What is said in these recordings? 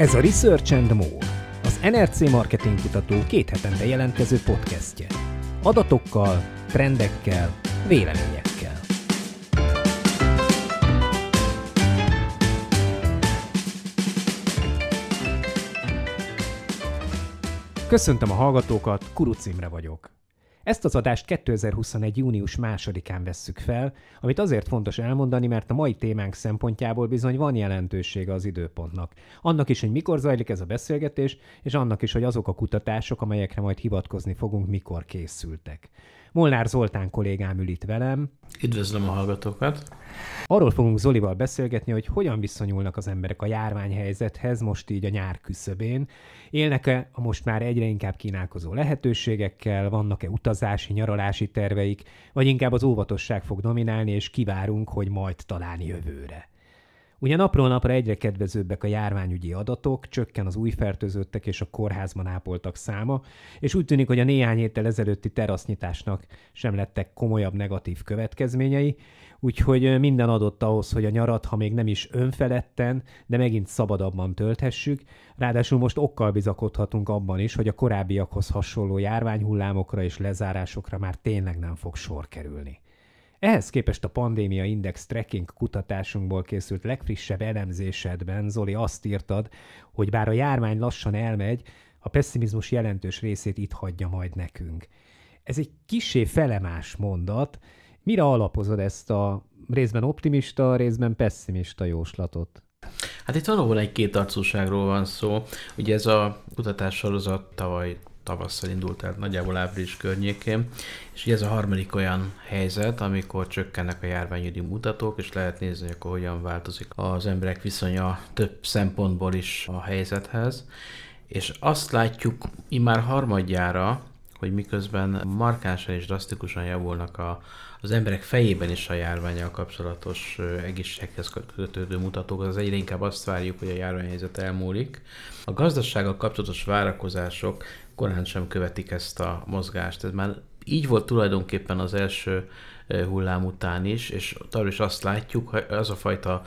Ez a Research and More, az NRC Marketing Kutató két hetente jelentkező podcastje. Adatokkal, trendekkel, véleményekkel. Köszöntöm a hallgatókat, Kuruc Imre vagyok. Ezt az adást 2021. június másodikán vesszük fel, amit azért fontos elmondani, mert a mai témánk szempontjából bizony van jelentősége az időpontnak. Annak is, hogy mikor zajlik ez a beszélgetés, és annak is, hogy azok a kutatások, amelyekre majd hivatkozni fogunk, mikor készültek. Molnár Zoltán kollégám ül itt velem. Üdvözlöm a hallgatókat! Arról fogunk Zolival beszélgetni, hogy hogyan viszonyulnak az emberek a járványhelyzethez most így a nyár küszöbén. Élnek-e a most már egyre inkább kínálkozó lehetőségekkel, vannak-e utazási, nyaralási terveik, vagy inkább az óvatosság fog dominálni, és kivárunk, hogy majd talán jövőre. Ugye napról napra egyre kedvezőbbek a járványügyi adatok, csökken az új fertőzöttek és a kórházban ápoltak száma, és úgy tűnik, hogy a néhány héttel ezelőtti terasznyitásnak sem lettek komolyabb negatív következményei, úgyhogy minden adott ahhoz, hogy a nyarat, ha még nem is önfeledten, de megint szabadabban tölthessük. Ráadásul most okkal bizakodhatunk abban is, hogy a korábbiakhoz hasonló járványhullámokra és lezárásokra már tényleg nem fog sor kerülni. Ehhez képest a Pandémia Index tracking kutatásunkból készült legfrissebb elemzésedben, Zoli, azt írtad, hogy bár a járvány lassan elmegy, a pessimizmus jelentős részét itt hagyja majd nekünk. Ez egy kisé felemás mondat. Mire alapozod ezt a részben optimista, részben pessimista jóslatot? Hát itt valóban egy kétarcúságról van szó. Ugye ez a kutatássorozat tavaly tavasszal indult, tehát nagyjából április környékén, és ez a harmadik olyan helyzet, amikor csökkennek a járványügyi mutatók, és lehet nézni, hogy akkor hogyan változik az emberek viszonya több szempontból is a helyzethez. És azt látjuk immár harmadjára, hogy miközben markánsan és drasztikusan javulnak a, az emberek fejében is a járványal kapcsolatos egészséghez kötődő mutatók, az egyre inkább azt várjuk, hogy a járványhelyzet elmúlik. A gazdasággal kapcsolatos várakozások korán sem követik ezt a mozgást. Ez már így volt tulajdonképpen az első hullám után is, és arról is azt látjuk, hogy az a fajta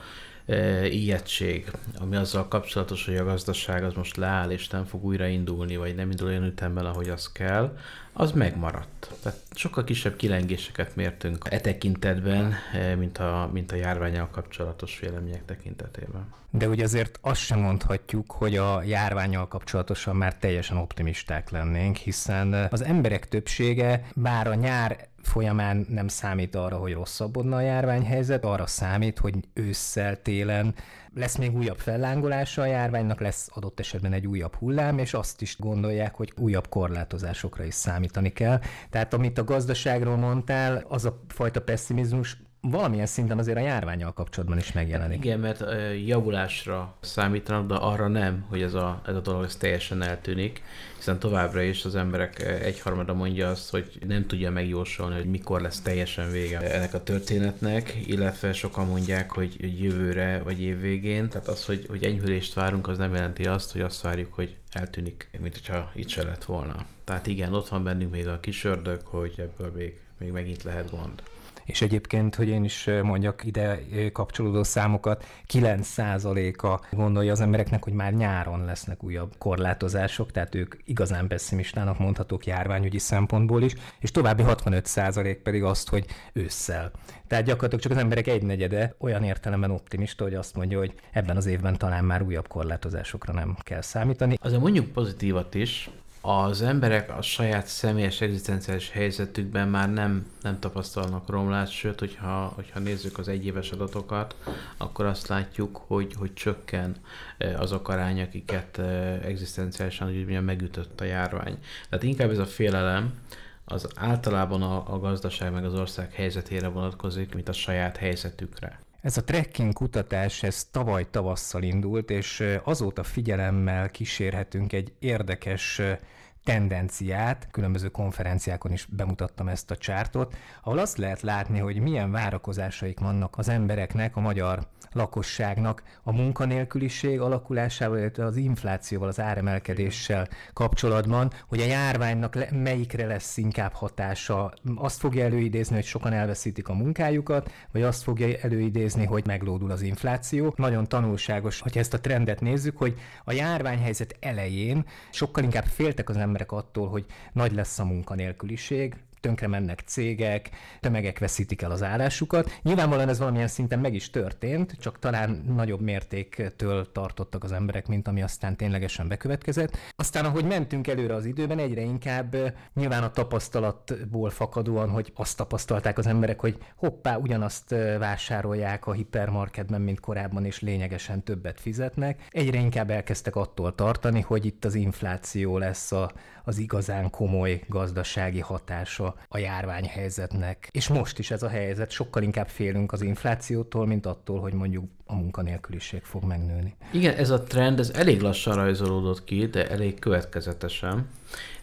ijegység, ami azzal kapcsolatos, hogy a gazdaság az most leáll, és nem fog újraindulni, vagy nem indul olyan ütemben, ahogy az kell, az megmaradt. Tehát sokkal kisebb kilengéseket mértünk e tekintetben, e, mint a, mint a járványal kapcsolatos vélemények tekintetében. De ugye azért azt sem mondhatjuk, hogy a járványal kapcsolatosan már teljesen optimisták lennénk, hiszen az emberek többsége, bár a nyár folyamán nem számít arra, hogy rosszabbodna a járványhelyzet, arra számít, hogy ősszel, télen lesz még újabb fellángolása a járványnak, lesz adott esetben egy újabb hullám, és azt is gondolják, hogy újabb korlátozásokra is számítani kell. Tehát amit a gazdaságról mondtál, az a fajta pessimizmus valamilyen szinten azért a járványal kapcsolatban is megjelenik. Igen, mert javulásra számítanak, de arra nem, hogy ez a, ez a dolog ez teljesen eltűnik, hiszen továbbra is az emberek egyharmada mondja azt, hogy nem tudja megjósolni, hogy mikor lesz teljesen vége ennek a történetnek, illetve sokan mondják, hogy jövőre vagy évvégén, tehát az, hogy, hogy enyhülést várunk, az nem jelenti azt, hogy azt várjuk, hogy eltűnik, mint hogyha itt se lett volna. Tehát igen, ott van bennünk még a kis ördög, hogy ebből még, még megint lehet gond és egyébként, hogy én is mondjak ide kapcsolódó számokat, 9%-a gondolja az embereknek, hogy már nyáron lesznek újabb korlátozások, tehát ők igazán pessimistának mondhatók járványügyi szempontból is, és további 65% pedig azt, hogy ősszel. Tehát gyakorlatilag csak az emberek egynegyede olyan értelemben optimista, hogy azt mondja, hogy ebben az évben talán már újabb korlátozásokra nem kell számítani. Azért mondjuk pozitívat is, az emberek a saját személyes egzisztenciális helyzetükben már nem, nem tapasztalnak romlást, sőt, hogyha, hogyha nézzük az egyéves adatokat, akkor azt látjuk, hogy, hogy csökken e, azok arány, akiket e, egzisztenciálisan úgy megütött a járvány. Tehát inkább ez a félelem, az általában a, a gazdaság meg az ország helyzetére vonatkozik, mint a saját helyzetükre. Ez a trekking kutatás, ez tavaly tavasszal indult, és e, azóta figyelemmel kísérhetünk egy érdekes tendenciát, különböző konferenciákon is bemutattam ezt a csártot, ahol azt lehet látni, hogy milyen várakozásaik vannak az embereknek, a magyar lakosságnak a munkanélküliség alakulásával, illetve az inflációval, az áremelkedéssel kapcsolatban, hogy a járványnak le, melyikre lesz inkább hatása. Azt fogja előidézni, hogy sokan elveszítik a munkájukat, vagy azt fogja előidézni, hogy meglódul az infláció. Nagyon tanulságos, hogyha ezt a trendet nézzük, hogy a járványhelyzet elején sokkal inkább féltek az emberek attól, hogy nagy lesz a munkanélküliség, tönkre mennek cégek, tömegek veszítik el az állásukat. Nyilvánvalóan ez valamilyen szinten meg is történt, csak talán nagyobb mértéktől tartottak az emberek, mint ami aztán ténylegesen bekövetkezett. Aztán, ahogy mentünk előre az időben, egyre inkább nyilván a tapasztalatból fakadóan, hogy azt tapasztalták az emberek, hogy hoppá, ugyanazt vásárolják a hipermarketben, mint korábban, és lényegesen többet fizetnek. Egyre inkább elkezdtek attól tartani, hogy itt az infláció lesz a, az igazán komoly gazdasági hatása a járványhelyzetnek. És most is ez a helyzet, sokkal inkább félünk az inflációtól, mint attól, hogy mondjuk a munkanélküliség fog megnőni. Igen, ez a trend, ez elég lassan rajzolódott ki, de elég következetesen.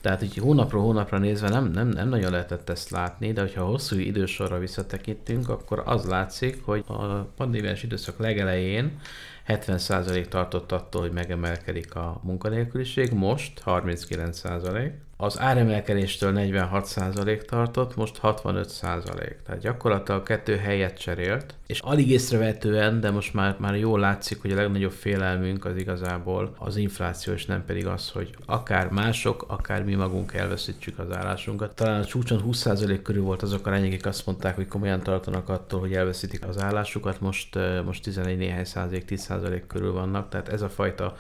Tehát így hónapról hónapra nézve nem, nem, nem nagyon lehetett ezt látni, de hogyha hosszú idősorra visszatekintünk, akkor az látszik, hogy a pandémiás időszak legelején 70% tartott attól, hogy megemelkedik a munkanélküliség, most 39%. Az áremelkedéstől 46% tartott, most 65%. Tehát gyakorlatilag kettő helyet cserélt, és alig észrevetően, de most már, már jól látszik, hogy a legnagyobb félelmünk az igazából az infláció, és nem pedig az, hogy akár mások, akár mi magunk elveszítsük az állásunkat. Talán a csúcson 20% körül volt azok a akik azt mondták, hogy komolyan tartanak attól, hogy elveszítik az állásukat, most, most 11 néhány százalék, 10 százalék körül vannak, tehát ez a fajta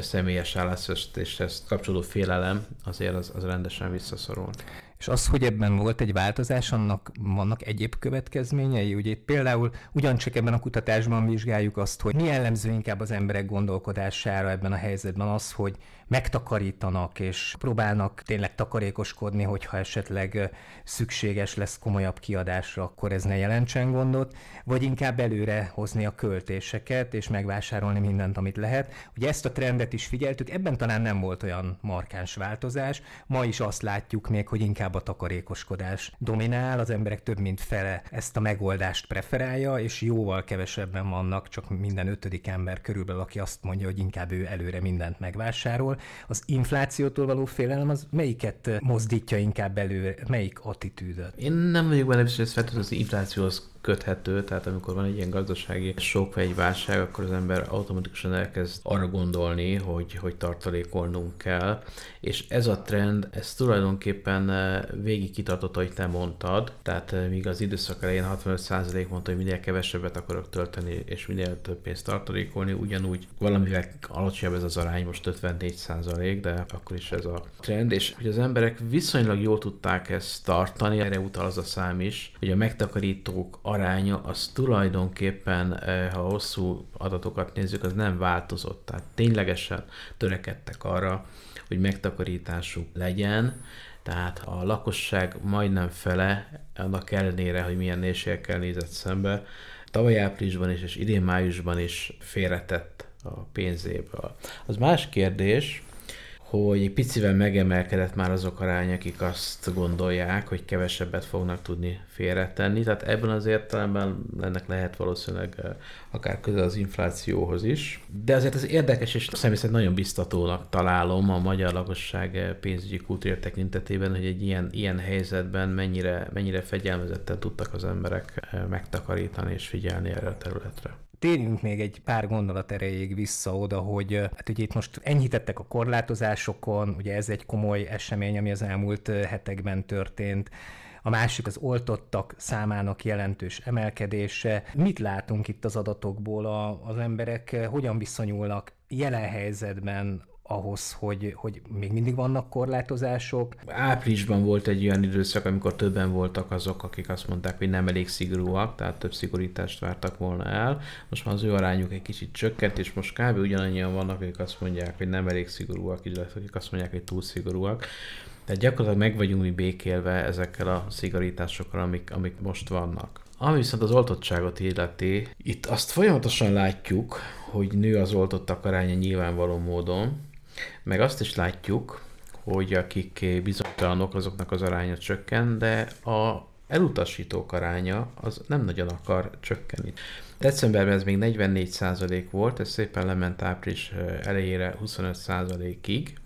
személyes állásvesztéshez kapcsolódó félelem azért az, az rendesen visszaszorul. És az, hogy ebben volt egy változás, annak vannak egyéb következményei? Ugye itt például ugyancsak ebben a kutatásban vizsgáljuk azt, hogy mi jellemző inkább az emberek gondolkodására ebben a helyzetben az, hogy megtakarítanak és próbálnak tényleg takarékoskodni, hogyha esetleg szükséges lesz komolyabb kiadásra, akkor ez ne jelentsen gondot, vagy inkább előre hozni a költéseket és megvásárolni mindent, amit lehet. Ugye ezt a trendet is figyeltük, ebben talán nem volt olyan markáns változás. Ma is azt látjuk még, hogy inkább a takarékoskodás dominál, az emberek több mint fele ezt a megoldást preferálja, és jóval kevesebben vannak, csak minden ötödik ember körülbelül, aki azt mondja, hogy inkább ő előre mindent megvásárol. Az inflációtól való félelem az melyiket mozdítja inkább elő, melyik attitűdöt? Én nem vagyok benne biztos, hogy az inflációhoz köthető, tehát amikor van egy ilyen gazdasági sok vagy egy válság, akkor az ember automatikusan elkezd arra gondolni, hogy, hogy tartalékolnunk kell, és ez a trend, ez tulajdonképpen eh, végig kitartott, ahogy te mondtad, tehát eh, míg az időszak elején 65% mondta, hogy minél kevesebbet akarok tölteni, és minél több pénzt tartalékolni, ugyanúgy valamivel alacsonyabb ez az arány, most 54%, de akkor is ez a trend, és hogy az emberek viszonylag jól tudták ezt tartani, erre utal az a szám is, hogy a megtakarítók aránya az tulajdonképpen, eh, ha hosszú adatokat nézzük, az nem változott. Tehát ténylegesen törekedtek arra, hogy megtakarításuk legyen, tehát a lakosság majdnem fele, annak ellenére, hogy milyen nézségekkel nézett szembe, tavaly áprilisban is és idén májusban is félretett a pénzéből. Az más kérdés, hogy picivel megemelkedett már azok arány, akik azt gondolják, hogy kevesebbet fognak tudni félretenni. Tehát ebben az értelemben ennek lehet valószínűleg akár közel az inflációhoz is. De azért ez érdekes, és személy nagyon biztatónak találom a magyar lakosság pénzügyi kultúra tekintetében, hogy egy ilyen, ilyen helyzetben mennyire, mennyire fegyelmezetten tudtak az emberek megtakarítani és figyelni erre a területre térjünk még egy pár gondolat erejéig vissza oda, hogy hát ugye itt most enyhítettek a korlátozásokon, ugye ez egy komoly esemény, ami az elmúlt hetekben történt, a másik az oltottak számának jelentős emelkedése. Mit látunk itt az adatokból? A, az emberek hogyan viszonyulnak jelen helyzetben ahhoz, hogy, hogy még mindig vannak korlátozások. Áprilisban volt egy olyan időszak, amikor többen voltak azok, akik azt mondták, hogy nem elég szigorúak, tehát több szigorítást vártak volna el. Most már az ő arányuk egy kicsit csökkent, és most kb. ugyanannyian vannak, akik azt mondják, hogy nem elég szigorúak, illetve akik azt mondják, hogy túl szigorúak. Tehát gyakorlatilag meg vagyunk mi békélve ezekkel a szigorításokkal, amik, amik most vannak. Ami viszont az oltottságot illeti, itt azt folyamatosan látjuk, hogy nő az oltottak aránya nyilvánvaló módon, meg azt is látjuk, hogy akik bizonytalanok, azoknak az aránya csökken, de a elutasítók aránya az nem nagyon akar csökkenni. Decemberben ez még 44% volt, ez szépen lement április elejére 25%-ig,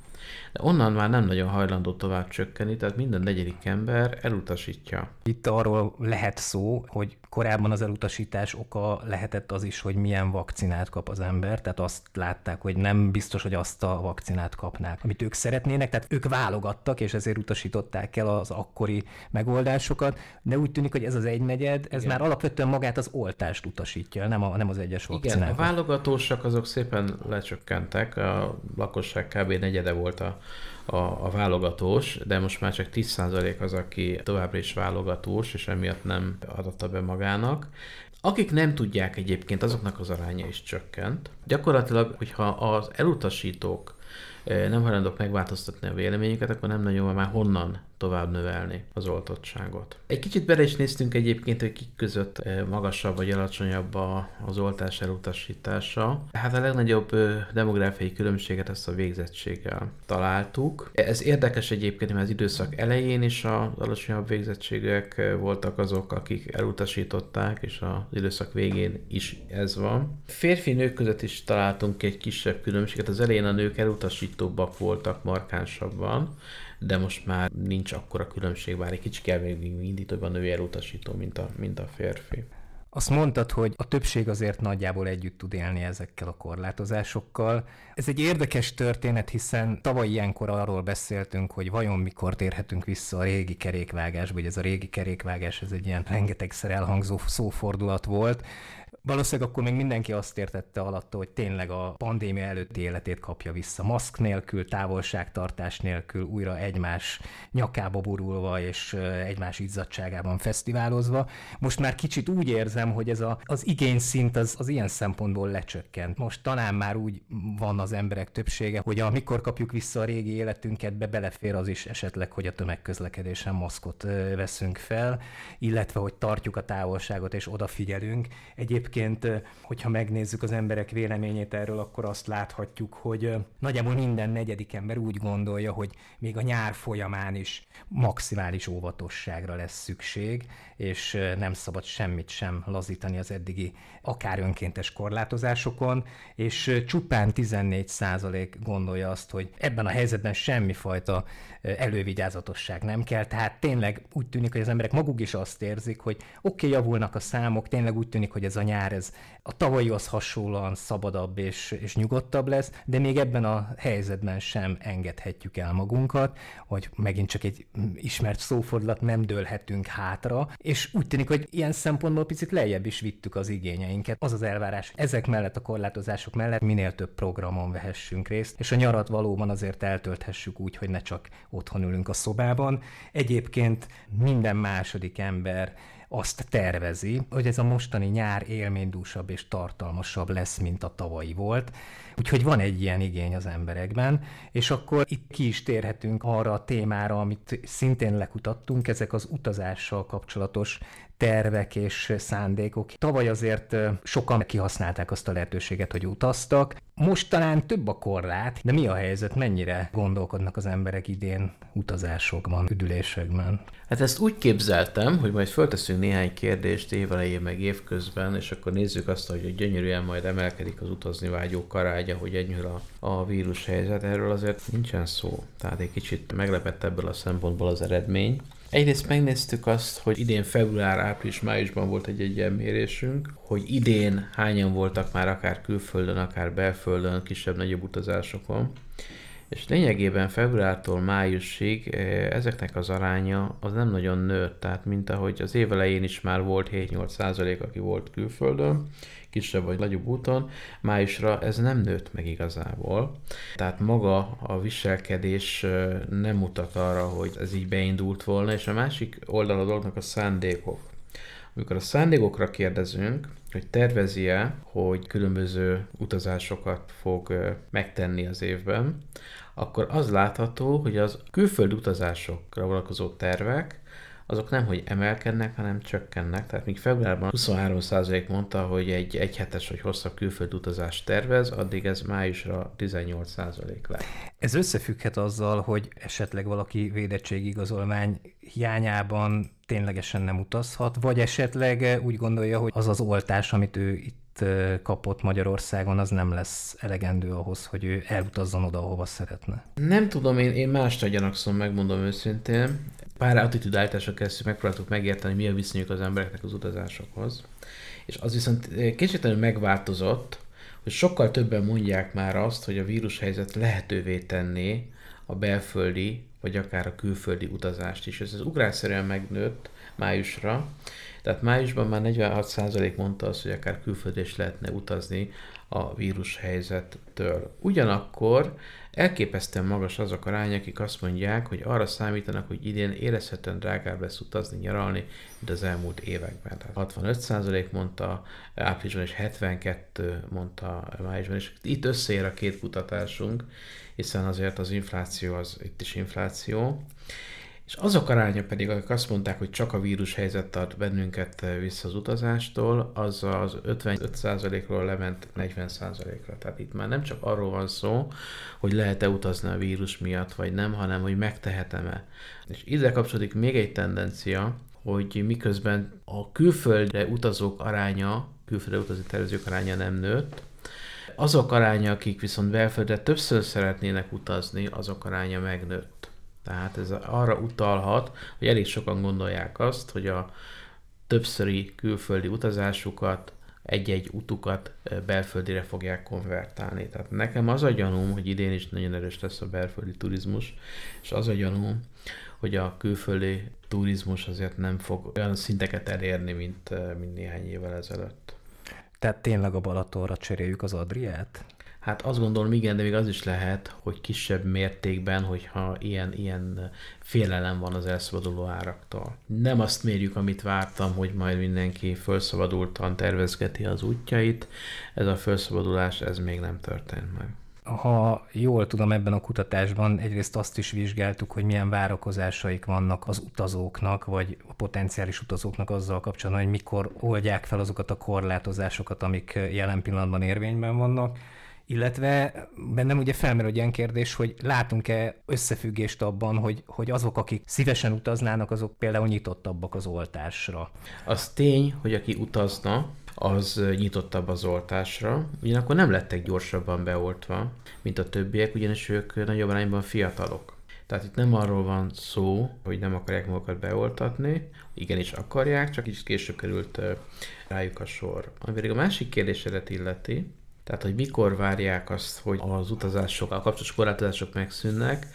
de onnan már nem nagyon hajlandó tovább csökkenni, tehát minden negyedik ember elutasítja. Itt arról lehet szó, hogy korábban az elutasítás oka lehetett az is, hogy milyen vakcinát kap az ember, tehát azt látták, hogy nem biztos, hogy azt a vakcinát kapnák, amit ők szeretnének, tehát ők válogattak, és ezért utasították el az akkori megoldásokat, de úgy tűnik, hogy ez az egynegyed, ez Igen. már alapvetően magát az oltást utasítja, nem, a, nem az egyes vakcinákat. Igen, a válogatósak azok szépen lecsökkentek, a lakosság kb. negyede volt a a, a válogatós, de most már csak 10% az, aki továbbra is válogatós, és emiatt nem adatta be magának. Akik nem tudják egyébként, azoknak az aránya is csökkent. Gyakorlatilag, hogyha az elutasítók eh, nem hajlandók megváltoztatni a véleményüket, akkor nem nagyon van már honnan tovább növelni az oltottságot. Egy kicsit bele is néztünk egyébként, hogy kik között eh, magasabb vagy alacsonyabb az oltás elutasítása. Hát a legnagyobb eh, demográfiai különbséget ezt a végzettséggel találtuk. Ez érdekes egyébként, mert az időszak elején is az alacsonyabb végzettségek eh, voltak azok, akik elutasították, és az időszak végén is ez van. Férfi-nők között is találtunk egy kisebb különbséget. Az elején a nők elutasítóbbak voltak markánsabban, de most már nincs akkora különbség, bár egy kicsit kell még a női elutasító, mint a, mint a férfi. Azt mondtad, hogy a többség azért nagyjából együtt tud élni ezekkel a korlátozásokkal. Ez egy érdekes történet, hiszen tavaly ilyenkor arról beszéltünk, hogy vajon mikor térhetünk vissza a régi kerékvágásba, vagy ez a régi kerékvágás, ez egy ilyen rengetegszer elhangzó szófordulat volt. Valószínűleg akkor még mindenki azt értette alatta, hogy tényleg a pandémia előtti életét kapja vissza. Maszk nélkül, távolságtartás nélkül, újra egymás nyakába burulva és egymás izzadságában fesztiválozva. Most már kicsit úgy érzem, hogy ez a, az igényszint az, az ilyen szempontból lecsökkent. Most talán már úgy van az emberek többsége, hogy amikor kapjuk vissza a régi életünket, be belefér az is esetleg, hogy a tömegközlekedésen maszkot veszünk fel, illetve hogy tartjuk a távolságot és odafigyelünk. Egyébként Egyébként, hogyha megnézzük az emberek véleményét erről, akkor azt láthatjuk, hogy nagyjából minden negyedik ember úgy gondolja, hogy még a nyár folyamán is maximális óvatosságra lesz szükség, és nem szabad semmit sem lazítani az eddigi akár önkéntes korlátozásokon, és csupán 14 százalék gondolja azt, hogy ebben a helyzetben semmifajta elővigyázatosság nem kell, tehát tényleg úgy tűnik, hogy az emberek maguk is azt érzik, hogy oké, okay, javulnak a számok, tényleg úgy tűnik, hogy ez a nyár ez a tavalyihoz hasonlóan szabadabb és, és nyugodtabb lesz, de még ebben a helyzetben sem engedhetjük el magunkat, hogy megint csak egy ismert szófordulat, nem dőlhetünk hátra, és úgy tűnik, hogy ilyen szempontból picit lejjebb is vittük az igényeinket. Az az elvárás, ezek mellett a korlátozások mellett minél több programon vehessünk részt, és a nyarat valóban azért eltölthessük úgy, hogy ne csak otthon ülünk a szobában. Egyébként minden második ember azt tervezi, hogy ez a mostani nyár élménydúsabb és tartalmasabb lesz, mint a tavalyi volt. Úgyhogy van egy ilyen igény az emberekben, és akkor itt ki is térhetünk arra a témára, amit szintén lekutattunk, ezek az utazással kapcsolatos tervek és szándékok. Tavaly azért sokan kihasználták azt a lehetőséget, hogy utaztak. Most talán több a korlát, de mi a helyzet, mennyire gondolkodnak az emberek idén utazásokban, üdülésekben? Hát ezt úgy képzeltem, hogy majd fölteszünk néhány kérdést évelején meg évközben, és akkor nézzük azt, hogy gyönyörűen majd emelkedik az utazni vágyók karágya, hogy enyhül a, a vírus helyzet. Erről azért nincsen szó. Tehát egy kicsit meglepett ebből a szempontból az eredmény. Egyrészt megnéztük azt, hogy idén február, április, májusban volt egy ilyen mérésünk, hogy idén hányan voltak már akár külföldön, akár belföldön, kisebb-nagyobb utazásokon. És lényegében februártól májusig eh, ezeknek az aránya az nem nagyon nőtt, tehát mint ahogy az év elején is már volt 7-8 százalék, aki volt külföldön, kisebb vagy nagyobb úton, májusra ez nem nőtt meg igazából. Tehát maga a viselkedés nem mutat arra, hogy ez így beindult volna, és a másik oldal a dolognak a szándékok. Amikor a szándékokra kérdezünk, hogy tervezi-e, hogy különböző utazásokat fog megtenni az évben, akkor az látható, hogy az külföldi utazásokra vonatkozó tervek, azok nem, hogy emelkednek, hanem csökkennek. Tehát míg februárban 23% mondta, hogy egy egyhetes vagy hosszabb külföldi utazást tervez, addig ez májusra 18% lett. Ez összefügghet azzal, hogy esetleg valaki védettségigazolvány hiányában ténylegesen nem utazhat, vagy esetleg úgy gondolja, hogy az az oltás, amit ő itt kapott Magyarországon, az nem lesz elegendő ahhoz, hogy ő elutazzon oda, ahova szeretne. Nem tudom, én, én mást gyanakszom, megmondom őszintén. Pár attitűdáltásra kezdtük, megpróbáltuk megérteni, mi a viszonyuk az embereknek az utazásokhoz. És az viszont kicsit megváltozott, hogy sokkal többen mondják már azt, hogy a vírushelyzet lehetővé tenné a belföldi, vagy akár a külföldi utazást is. Ez az ugrásszerűen megnőtt májusra, tehát májusban már 46% mondta azt, hogy akár külföldre is lehetne utazni a vírus helyzettől. Ugyanakkor elképesztően magas azok arány, akik azt mondják, hogy arra számítanak, hogy idén érezhetően drágább lesz utazni, nyaralni, mint az elmúlt években. Tehát 65% mondta áprilisban, és 72 mondta májusban, és itt összeér a két kutatásunk, hiszen azért az infláció az itt is infláció. És azok aránya pedig, akik azt mondták, hogy csak a vírus helyzet tart bennünket vissza az utazástól, az az 55%-ról lement 40%-ra. Tehát itt már nem csak arról van szó, hogy lehet-e utazni a vírus miatt, vagy nem, hanem hogy megtehetem-e. És ide kapcsolódik még egy tendencia, hogy miközben a külföldre utazók aránya, külföldre utazni tervezők aránya nem nőtt, azok aránya, akik viszont belföldre többször szeretnének utazni, azok aránya megnőtt. Tehát ez arra utalhat, hogy elég sokan gondolják azt, hogy a többszöri külföldi utazásukat, egy-egy utukat belföldire fogják konvertálni. Tehát nekem az a gyanúm, hogy idén is nagyon erős lesz a belföldi turizmus, és az a gyanúm, hogy a külföldi turizmus azért nem fog olyan szinteket elérni, mint, mint néhány évvel ezelőtt. Tehát tényleg a Balatonra cseréljük az Adriát? Hát azt gondolom, igen, de még az is lehet, hogy kisebb mértékben, hogyha ilyen, ilyen félelem van az elszabaduló áraktól. Nem azt mérjük, amit vártam, hogy majd mindenki felszabadultan tervezgeti az útjait. Ez a felszabadulás, ez még nem történt meg. Ha jól tudom, ebben a kutatásban egyrészt azt is vizsgáltuk, hogy milyen várakozásaik vannak az utazóknak, vagy a potenciális utazóknak azzal kapcsolatban, hogy mikor oldják fel azokat a korlátozásokat, amik jelen pillanatban érvényben vannak illetve bennem ugye felmerül egy ilyen kérdés, hogy látunk-e összefüggést abban, hogy, hogy azok, akik szívesen utaznának, azok például nyitottabbak az oltásra. Az tény, hogy aki utazna, az nyitottabb az oltásra, ugyanakkor nem lettek gyorsabban beoltva, mint a többiek, ugyanis ők nagyobb arányban fiatalok. Tehát itt nem arról van szó, hogy nem akarják magukat beoltatni, igenis akarják, csak is később került rájuk a sor. Ami pedig a másik kérdésedet illeti, tehát, hogy mikor várják azt, hogy az utazásokkal kapcsolatos korlátozások megszűnnek.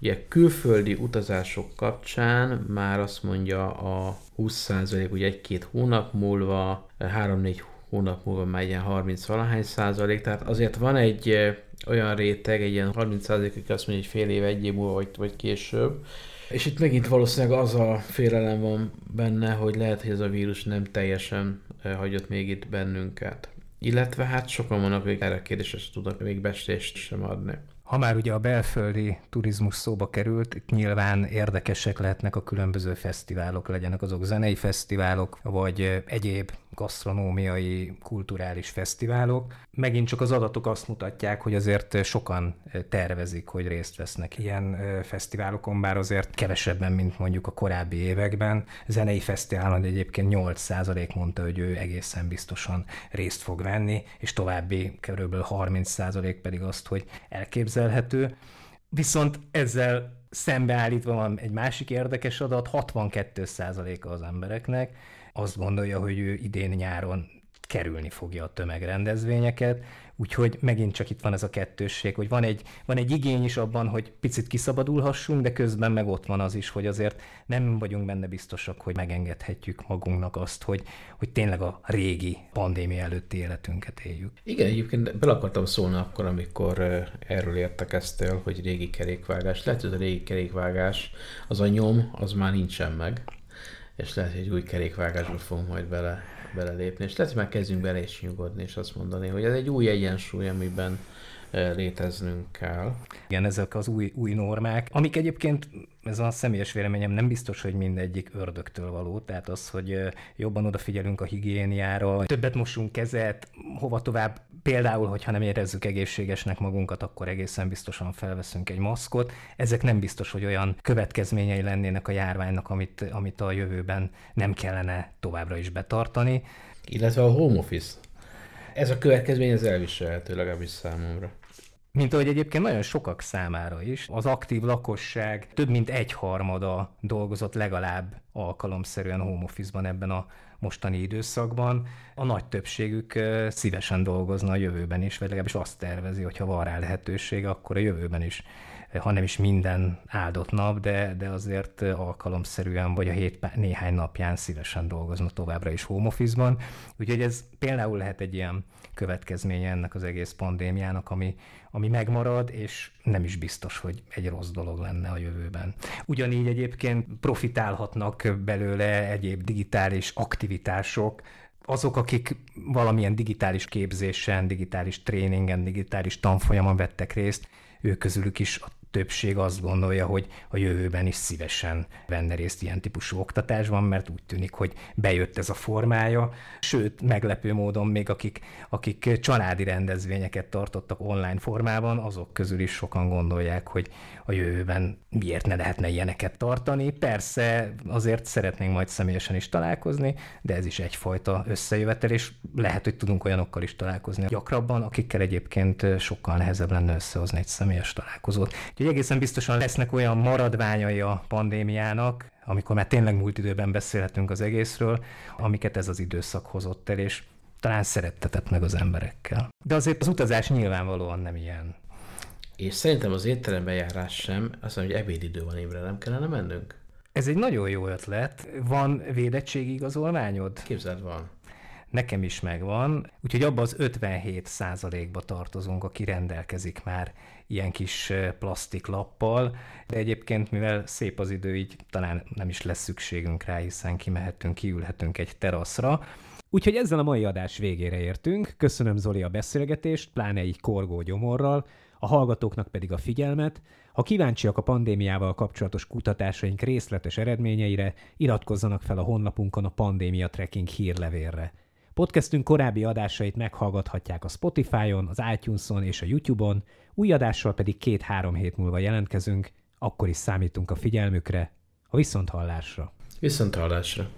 Ugye külföldi utazások kapcsán már azt mondja a 20% ugye egy-két hónap múlva, 3-4 hónap múlva már ilyen 30 valahány százalék, tehát azért van egy olyan réteg, egy ilyen 30 százalék, aki azt mondja, hogy fél év, egy év múlva, vagy, vagy később. És itt megint valószínűleg az a félelem van benne, hogy lehet, hogy ez a vírus nem teljesen hagyott még itt bennünket. Illetve hát sokan vannak, akik erre a kérdésre tudnak még bestést sem adni. Ha már ugye a belföldi turizmus szóba került, nyilván érdekesek lehetnek a különböző fesztiválok, legyenek azok zenei fesztiválok, vagy egyéb gasztronómiai, kulturális fesztiválok. Megint csak az adatok azt mutatják, hogy azért sokan tervezik, hogy részt vesznek ilyen fesztiválokon, bár azért kevesebben, mint mondjuk a korábbi években. Zenei fesztiválon egyébként 8% mondta, hogy ő egészen biztosan részt fog venni, és további kb. 30% pedig azt, hogy elképzelhető. Viszont ezzel szembeállítva van egy másik érdekes adat, 62%-a az embereknek azt gondolja, hogy ő idén nyáron kerülni fogja a tömegrendezvényeket, úgyhogy megint csak itt van ez a kettősség, hogy van egy, van egy igény is abban, hogy picit kiszabadulhassunk, de közben meg ott van az is, hogy azért nem vagyunk benne biztosak, hogy megengedhetjük magunknak azt, hogy, hogy tényleg a régi pandémia előtti életünket éljük. Igen, egyébként bele akartam szólni akkor, amikor erről értekeztél, hogy régi kerékvágás. Lehet, hogy a régi kerékvágás, az a nyom, az már nincsen meg és lehet, hogy egy új kerékvágásba fogunk majd bele, belelépni, és lehet, hogy már kezdünk bele is nyugodni, és azt mondani, hogy ez egy új egyensúly, amiben léteznünk kell. Igen, ezek az új, új normák, amik egyébként ez a személyes véleményem nem biztos, hogy mindegyik ördögtől való, tehát az, hogy jobban odafigyelünk a higiéniára, többet mosunk kezet, hova tovább, például, hogyha nem érezzük egészségesnek magunkat, akkor egészen biztosan felveszünk egy maszkot. Ezek nem biztos, hogy olyan következményei lennének a járványnak, amit, amit a jövőben nem kellene továbbra is betartani. Illetve a home office. Ez a következmény az elviselhető legalábbis számomra. Mint ahogy egyébként nagyon sokak számára is, az aktív lakosság több mint egy harmada dolgozott legalább alkalomszerűen home office-ban ebben a mostani időszakban. A nagy többségük szívesen dolgozna a jövőben is, vagy legalábbis azt tervezi, hogy ha van rá lehetősége, akkor a jövőben is ha nem is minden áldott nap, de, de azért alkalomszerűen, vagy a hét néhány napján szívesen dolgozna továbbra is home office-ban. Úgyhogy ez például lehet egy ilyen következménye ennek az egész pandémiának, ami, ami megmarad, és nem is biztos, hogy egy rossz dolog lenne a jövőben. Ugyanígy egyébként profitálhatnak belőle egyéb digitális aktivitások, azok, akik valamilyen digitális képzésen, digitális tréningen, digitális tanfolyamon vettek részt, ők közülük is a többség azt gondolja, hogy a jövőben is szívesen venne részt ilyen típusú oktatásban, mert úgy tűnik, hogy bejött ez a formája. Sőt, meglepő módon még akik, akik családi rendezvényeket tartottak online formában, azok közül is sokan gondolják, hogy a jövőben miért ne lehetne ilyeneket tartani. Persze azért szeretnénk majd személyesen is találkozni, de ez is egyfajta összejövetel, és lehet, hogy tudunk olyanokkal is találkozni gyakrabban, akikkel egyébként sokkal nehezebb lenne összehozni egy személyes találkozót. Úgyhogy egészen biztosan lesznek olyan maradványai a pandémiának, amikor már tényleg múlt időben beszélhetünk az egészről, amiket ez az időszak hozott el, és talán szerettetett meg az emberekkel. De azért az utazás nyilvánvalóan nem ilyen. És szerintem az étterembe járás sem, azt mondja, hogy ebédidő van évre, nem kellene mennünk? Ez egy nagyon jó ötlet. Van védettségi igazolványod? Képzeld, van. Nekem is megvan, úgyhogy abban az 57 ba tartozunk, aki rendelkezik már ilyen kis plastiklappal, de egyébként, mivel szép az idő, így talán nem is lesz szükségünk rá, hiszen kimehetünk, kiülhetünk egy teraszra. Úgyhogy ezzel a mai adás végére értünk. Köszönöm Zoli a beszélgetést, pláne egy korgó gyomorral, a hallgatóknak pedig a figyelmet. Ha kíváncsiak a pandémiával kapcsolatos kutatásaink részletes eredményeire, iratkozzanak fel a honlapunkon a Pandémia Tracking hírlevélre. Podcastünk korábbi adásait meghallgathatják a Spotify-on, az iTunes-on és a YouTube-on, új adással pedig két-három hét múlva jelentkezünk, akkor is számítunk a figyelmükre, a viszonthallásra. Viszonthallásra.